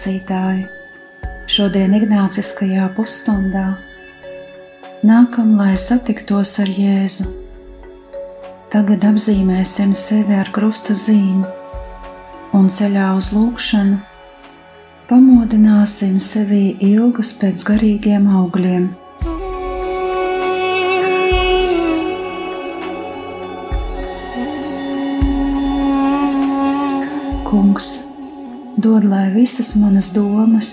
Klausītāji, šodien Ignāciskajā pusstundā nākam, lai satiktos ar Jēzu. Tagad apzīmēsim sevi ar krusta zīmi un ceļā uz lūgšanu pamodināsim sevi ilgas pēc garīgiem augļiem. Kungs, dod, lai visas manas domas,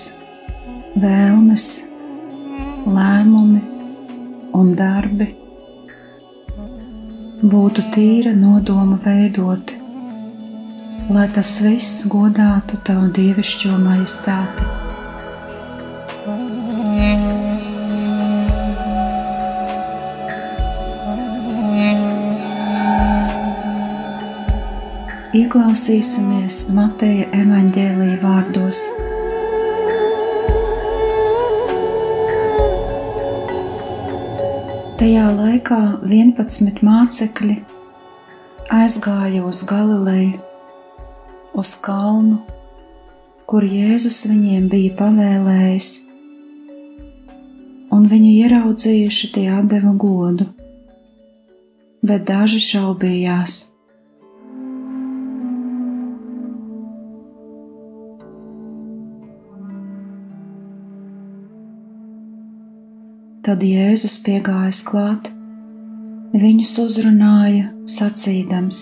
vēlmes, lēmumi un darbi būtu tīra nodoma veidoti, lai tas viss godātu tavu dievišķo majestāti. Ieklausīsimies Mateja evaņģēlīja vārdos. Tajā laikā 11 mācekļi aizgāja uz Galileju, uz kalnu, kur Jēzus viņiem bija pavēlējis, un viņi ieraudzījuši tie atdeva godu, bet daži šaubījās. Tad Jēzus piegājis klāt, viņus uzrunāja, sacīdams: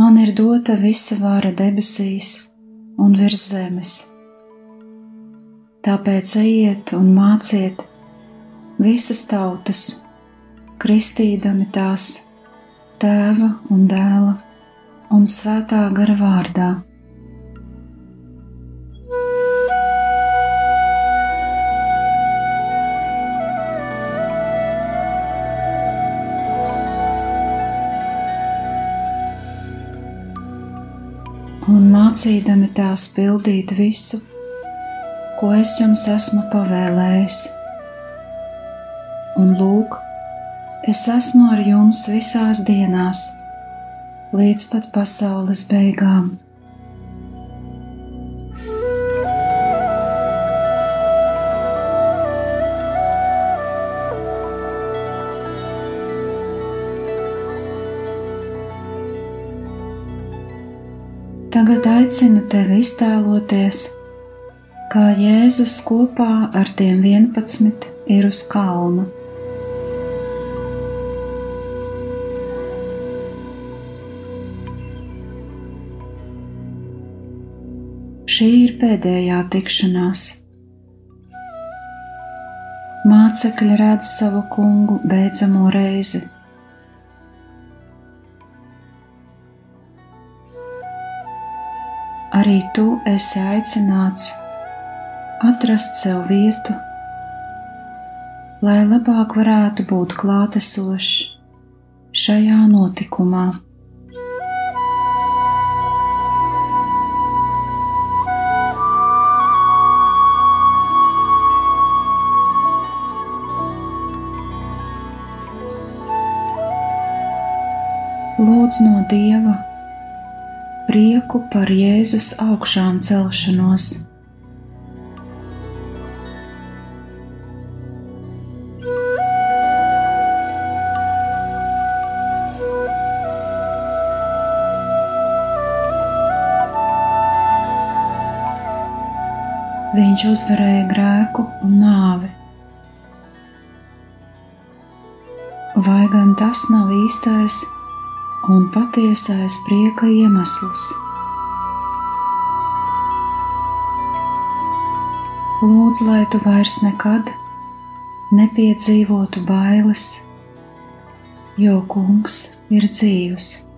Man ir dota visa vara debesīs un virs zemes. Tāpēc ejiet un māciet visas tautas, kristīdami tās tēva un dēla un svētā gara vārdā un mācīdami tās pildīt visu, ko es jums esmu pavēlējis. Un lūk, es esmu ar jums visās dienās, līdz pat pasaules beigām. Aicinu tevi iztēloties, kā Jēzus kopā ar tiem 11 ir uz kalna. Šī ir pēdējā tikšanās. Mācekļi redz savu kungu beidzamo reizi. Arī tu esi aicināts atrast sev vietu, lai labāk varētu būt klātesošs šajā notikumā. Lūdz no Dieva prieku par Jēzus augšām celšanos. Viņš uzvarēja grēku un nāvi. Vai gan tas nav īstais un patiesais prieka iemesls. Lūdzu, lai tu vairs nekad nepiedzīvotu bailes, jo Kungs ir dzīvs.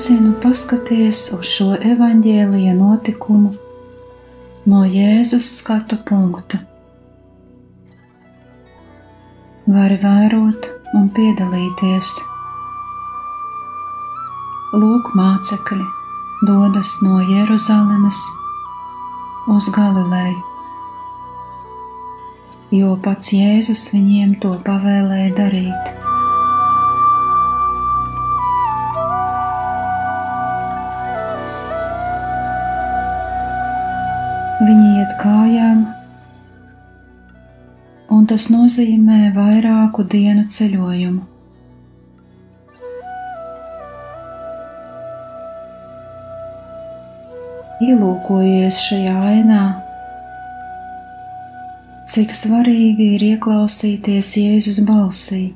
Aicinu paskaties uz šo evaņģēlīja notikumu no Jēzus skatu punkta. Vari vērot un piedalīties. Lūk, mācekļi dodas no Jeruzalemes uz Galileju, jo pats Jēzus viņiem to pavēlēja darīt. Viņi iet kājām, un tas nozīmē vairāku dienu ceļojumu. Ielūkojies šajā ainā, cik svarīgi ir ieklausīties Jēzus balsī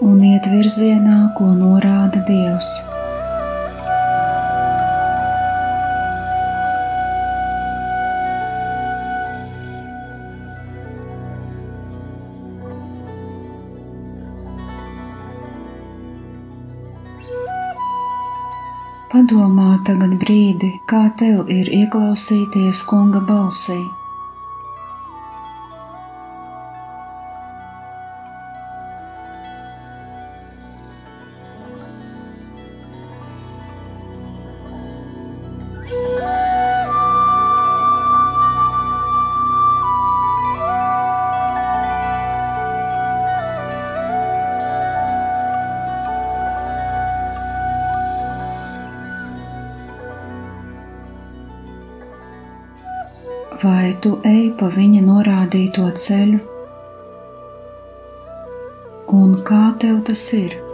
un iet virzienā, ko norāda Dievs. Padomā tagad brīdi, kā tev ir ieklausīties kunga balsī. Norādīto ceļu, un kā tev tas ir?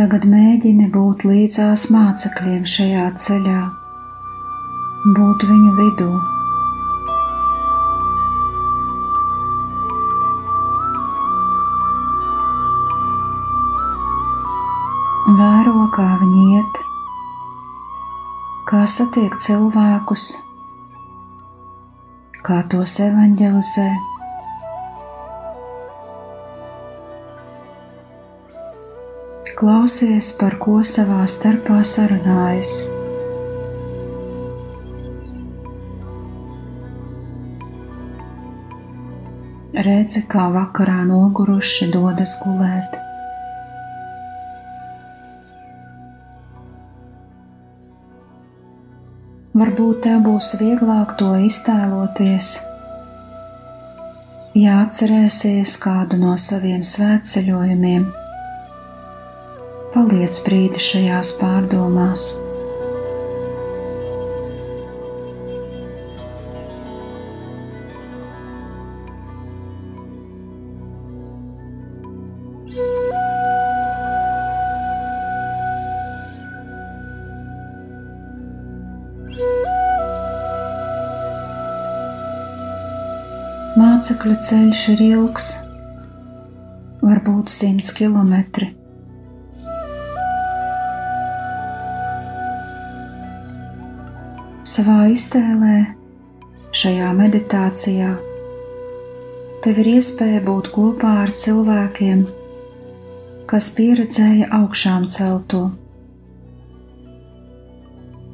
Tagad mēģini būt līdzās mācekļiem šajā ceļā, būt viņu vidū. Vēro, kā viņi iet, kā satiek cilvēkus, kā tos evanģelizē. Klausies, par ko savā starpā sarunājas. Redzi, kā vakarā noguruši dodas gulēt. Varbūt tev būs vieglāk to iztēloties, ja atcerēsies kādu no saviem svētceļojumiem Paliec brīdi šajās pārdomās. Mācekļu ceļš ir ilgs, varbūt simts kilometri. Savā iztēlē, šajā meditācijā, tev ir iespēja būt kopā ar cilvēkiem, kas pieredzēja augšām celto,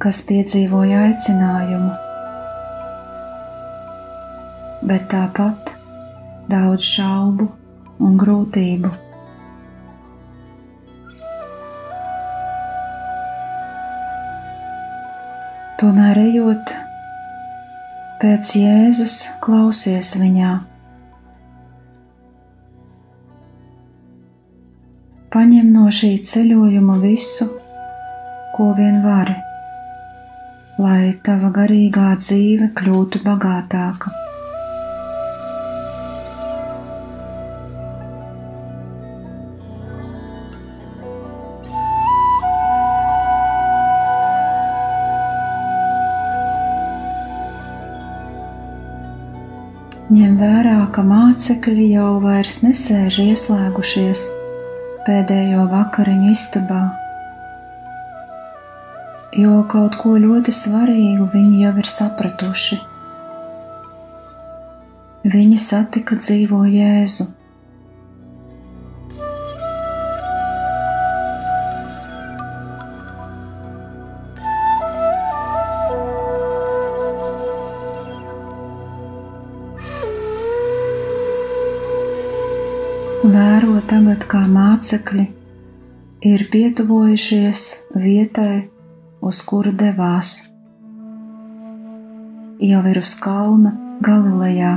kas piedzīvoja aicinājumu, bet tāpat daudz šaubu un grūtību. Tomēr ejot pēc Jēzus, klausies viņā. Paņem no šī ceļojuma visu, ko vien vari, lai tava garīgā dzīve kļūtu bagātāka. Ņem vērā, ka mācekļi jau vairs nesēž ieslēgušies pēdējo vakariņu istabā, jo kaut ko ļoti svarīgu viņi jau ir sapratuši. Viņi satika dzīvo Jēzu. Vēro tagad, kā mācekļi ir pietuvojušies vietai, uz kuru devās. Jau ir uz kalna Galilejā.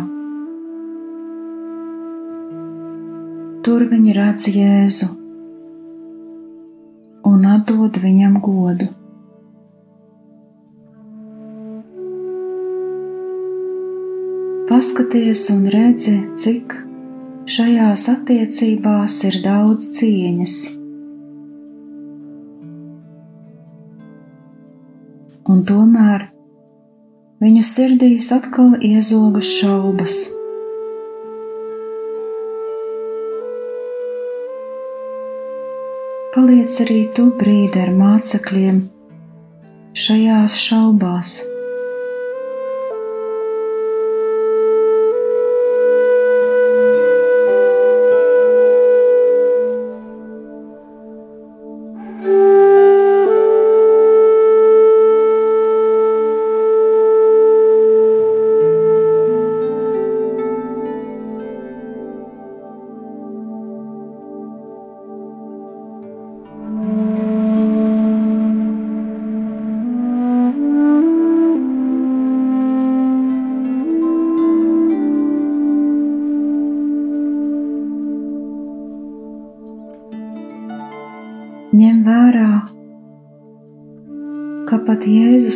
Tur viņi redz Jēzu un atdod viņam godu. Paskaties un redzi, cik šajās attiecībās ir daudz cieņas. Un tomēr viņu sirdīs atkal iezogas šaubas. Paliec arī tu brīdi ar mācekļiem šajās šaubās.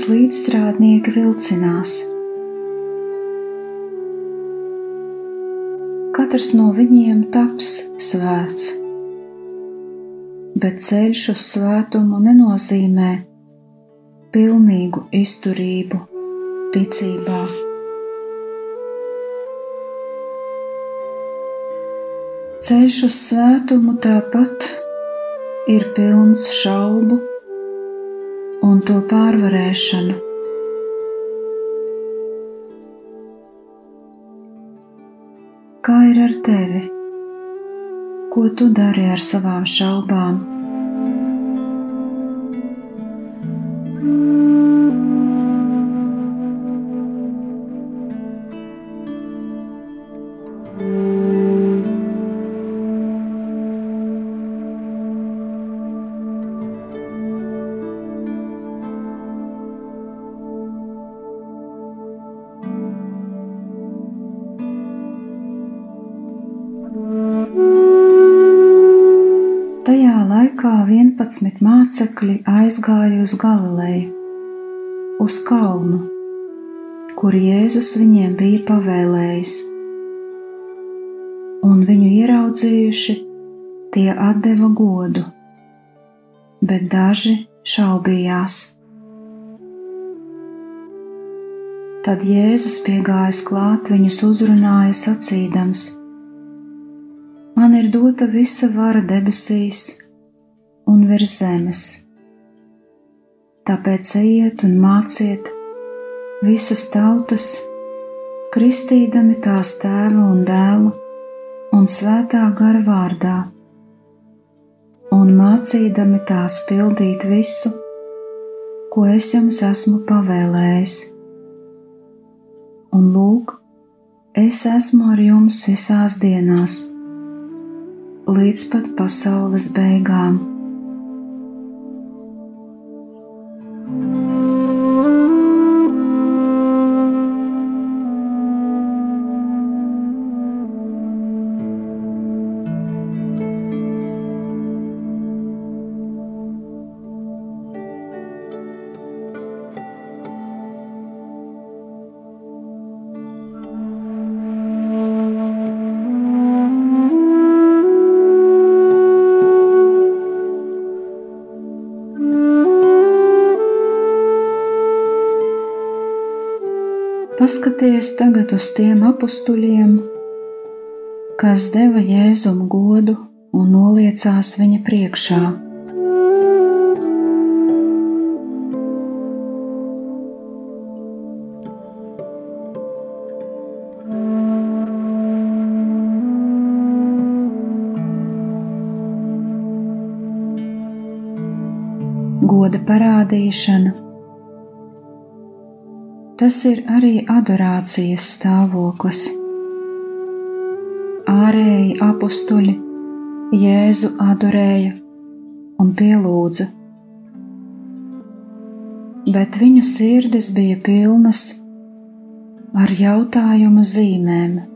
Jēzus līdzstrādnieki vilcinās. Katrs no viņiem taps svēts, bet ceļš uz svētumu nenozīmē pilnīgu izturību ticībā. Ceļš uz svētumu tāpat ir pilns šaubu un to pārvarēšanu. Kā ir ar tevi? Ko tu dari ar savām šaubām? 11 mācekļi aizgāja uz Galileju, uz kalnu, kur Jēzus viņiem bija pavēlējis, un viņu ieraudzījuši, tie atdeva godu, bet daži šaubījās. Tad Jēzus piegājis klāt, viņus uzrunāja sacīdams: Man ir dota visa vara debesīs un virs zemes. Tāpēc ejiet un māciet visas tautas, kristīdami tās tēva un dēla un svētā gara vārdā, un mācīdami tās pildīt visu, ko es jums esmu pavēlējis. Un lūk, es esmu ar jums visās dienās, līdz pat pasaules beigām. Paskaties tagad uz tiem apstuļiem, kas deva Jēzum godu un noliecās viņa priekšā. Goda parādīšana Tas ir arī adorācijas stāvoklis. Ārēji apstuļi Jēzu adorēja un pielūdza, bet viņu sirdis bija pilnas ar jautājumu zīmēm.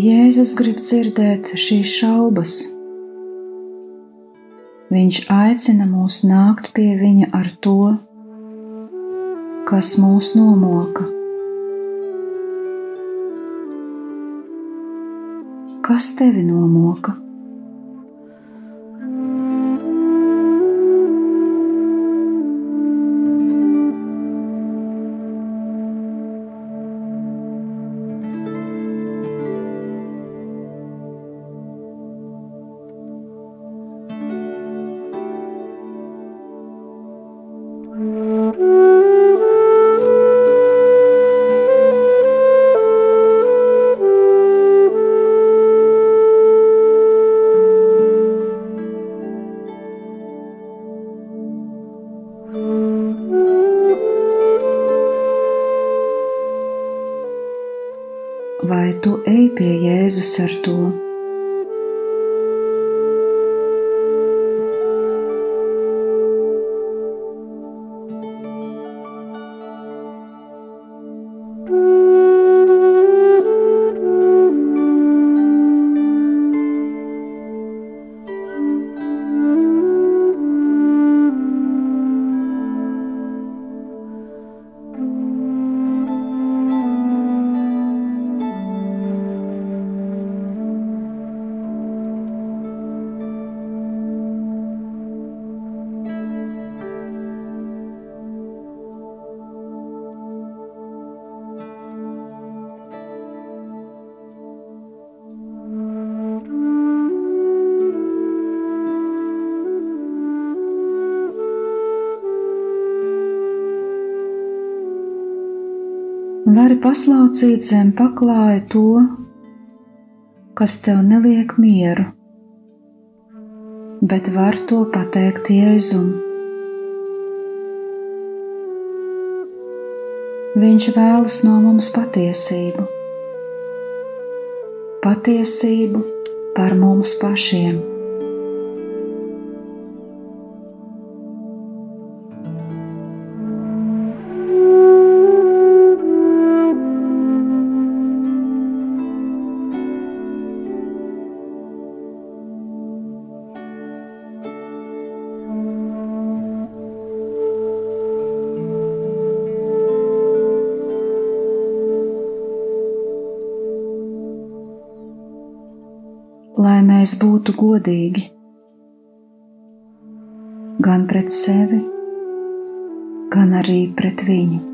Jēzus grib dzirdēt šīs šaubas. Viņš aicina mūs nākt pie viņa ar to, kas mūs nomoka. Kas tevi nomoka? Ar to? Paslaucīt zem paklāja to, kas tev neliek mieru, bet var to pateikt Jēzum. Viņš vēlas no mums patiesību, patiesību par mums pašiem. Mēs būtu godīgi gan pret sevi, gan arī pret viņu.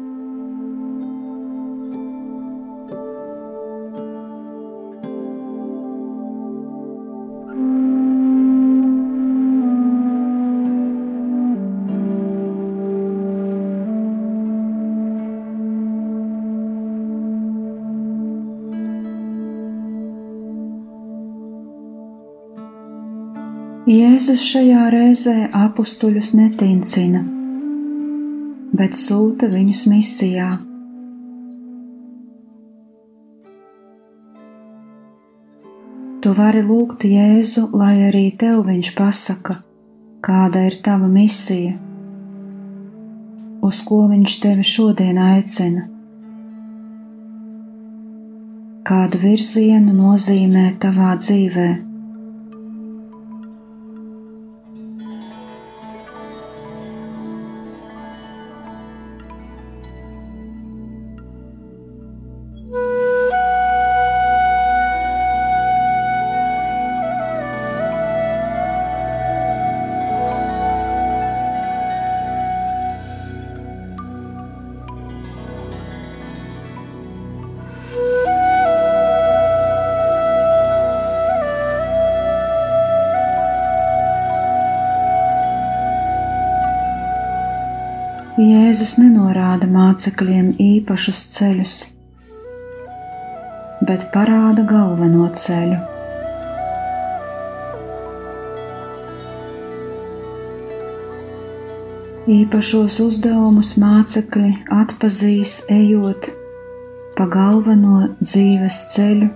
Jēzus šajā reizē apstuļus netincina, bet sūta viņus misijā. Tu vari lūgt Jēzu, lai arī tev viņš pasaka, kāda ir tava misija, uz ko viņš tevi šodien aicina, kādu virzienu nozīmē tavā dzīvēm. Jēzus nenorāda mācekļiem īpašus ceļus, bet parāda galveno ceļu. Īpašos uzdevumus mācekļi atpazīs, ejot pa galveno dzīves ceļu,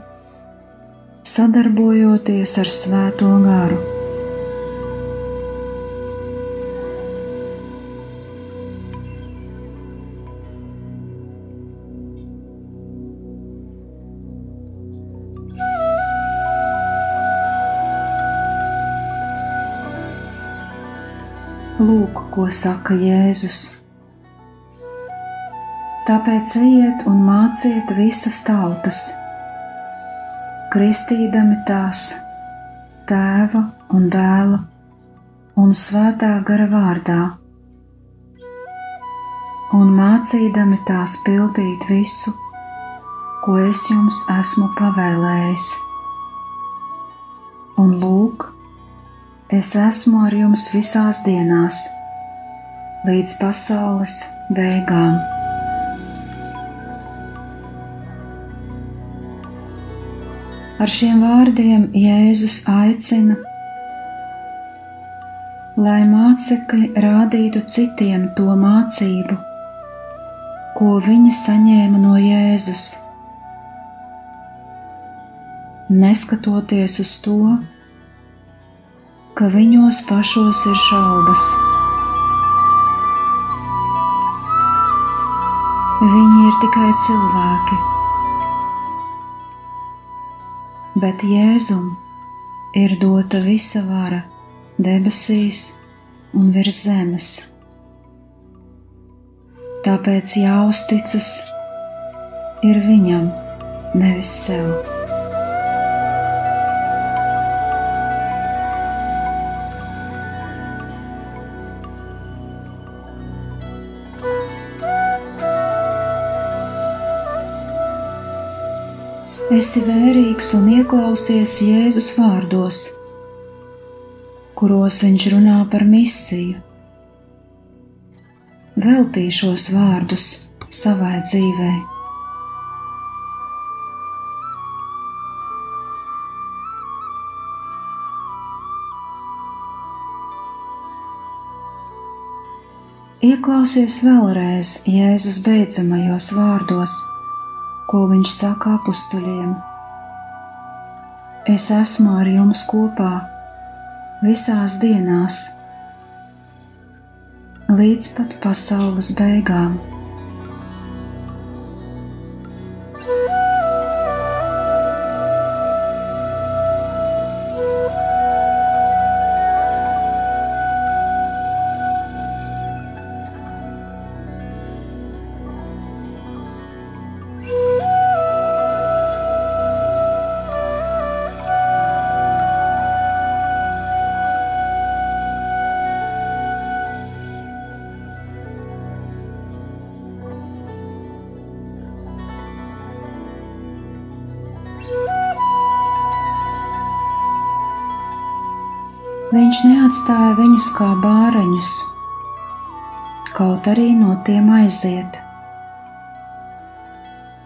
sadarbojoties ar Svēto garu. Lūk, ko saka Jēzus. Tāpēc ejiet un māciet visas tautas, kristīdami tās tēva un dēla un svētā gara vārdā, un mācīdami tās pildīt visu, ko es jums esmu pavēlējis. Un lūk, Es esmu ar jums visās dienās, līdz pasaules beigām. Ar šiem vārdiem Jēzus aicina, lai mācekļi rādītu citiem to mācību, ko viņi saņēma no Jēzus. Neskatoties uz to, ka viņos pašos ir šaubas. Viņi ir tikai cilvēki, bet Jēzum ir dota visa vara debesīs un virs zemes. Tāpēc jāuzticas ir viņam, nevis sev. Esi vērīgs un ieklausies Jēzus vārdos, kuros viņš runā par misiju. Veltīšos vārdus savai dzīvei. Ieklausies vēlreiz Jēzus beidzamajos vārdos ko viņš saka apstuļiem. Es esmu ar jums kopā visās dienās, līdz pat pasaules beigām. Viņš neatstāja viņus kā bāreņus, kaut arī no tiem aiziet.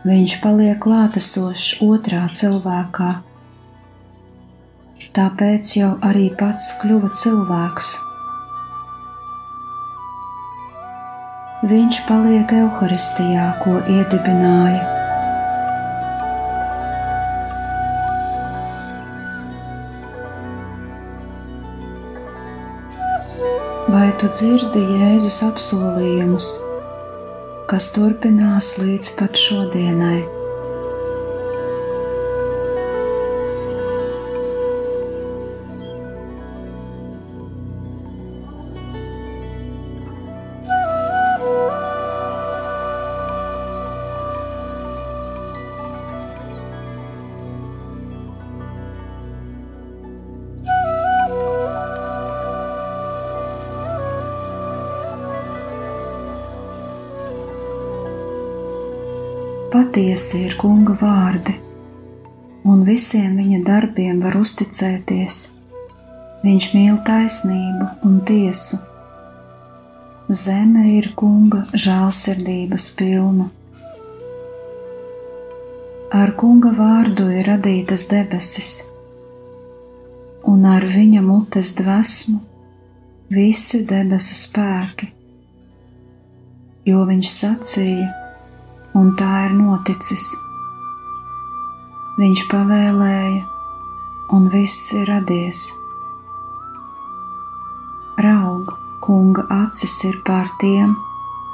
Viņš paliek klātesošs otrā cilvēkā, tāpēc jau arī pats kļuva cilvēks. Viņš paliek evaharistijā, ko iedibināja. Tu dzirdi Jēzus apsolījumus, kas turpinās līdz pat šodienai? Patiesi ir kunga vārdi, un visiem viņa darbiem var uzticēties. Viņš mīl taisnību un tiesu. Zeme ir kunga žēlsirdības pilna. Ar kunga vārdu ir radītas debesis, un ar viņa mutes dvēsmu visi debesu spēki, jo viņš sacīja, un tā ir noticis. Viņš pavēlēja, un viss ir radies. Raug, kunga acis ir pār tiem,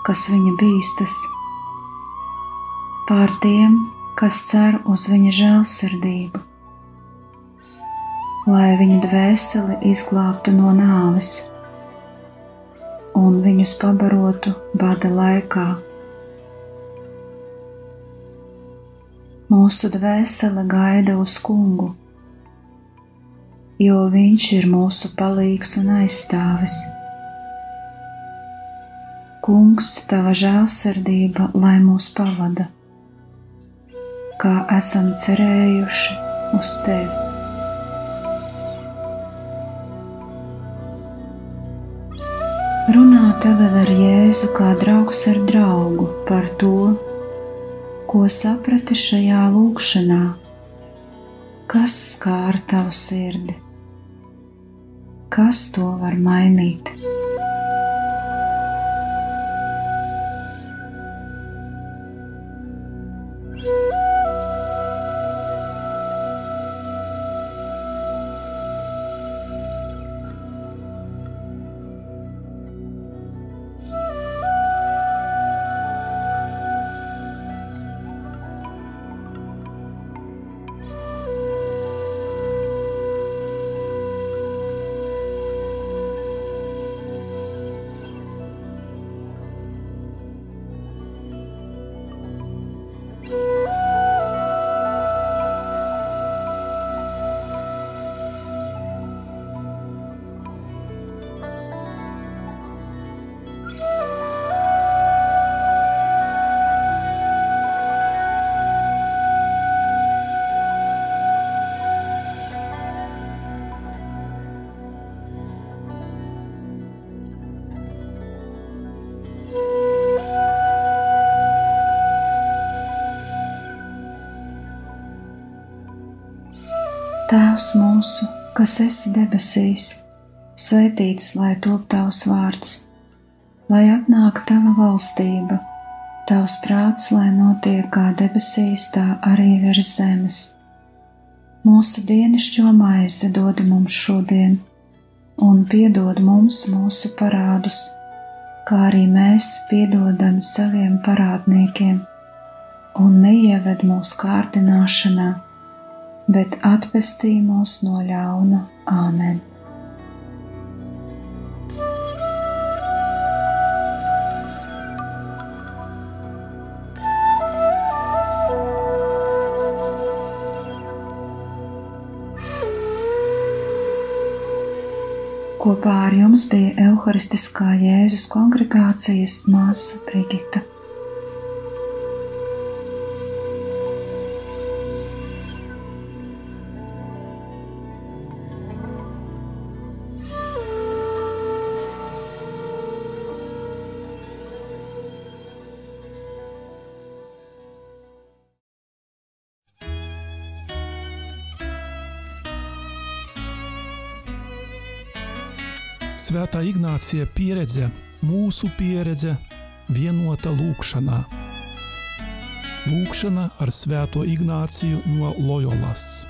kas viņa bīstas, pār tiem, kas cer uz viņa žēlsirdību, lai viņu dvēseli izglābtu no nāves un viņus pabarotu bada laikā. Mūsu dvēsele gaida uz kungu, jo viņš ir mūsu palīgs un aizstāvis. Kungs, tava žēlsirdība, lai mūs pavada, kā esam cerējuši uz tevi. Runā tagad ar Jēzu kā draugs ar draugu par to, ko saprati šajā lūkšanā, kas skāra tavu sirdi, kas to var mainīt. Tēvs mūsu, kas esi debesīs, svētīts lai top tavs vārds, lai atnāk tava valstība, tavs prāts, lai notiek kā debesīs, tā arī virs zemes. Mūsu dienascho maizi dod mums šodien, un piedod mums mūsu parādus, kā arī mēs piedodam saviem parādniekiem, un neieved mūsu kārdināšanā bet atpestī mūs no ļauna Āmen. Kopā ar jums bija Euharistiskā Jēzus kongregācijas māsa Brigita. Ignācija pieredze, mūsu pieredze, vienota lūkšanā. Lūkšana ar Svēto Ignāciju no Loyolas.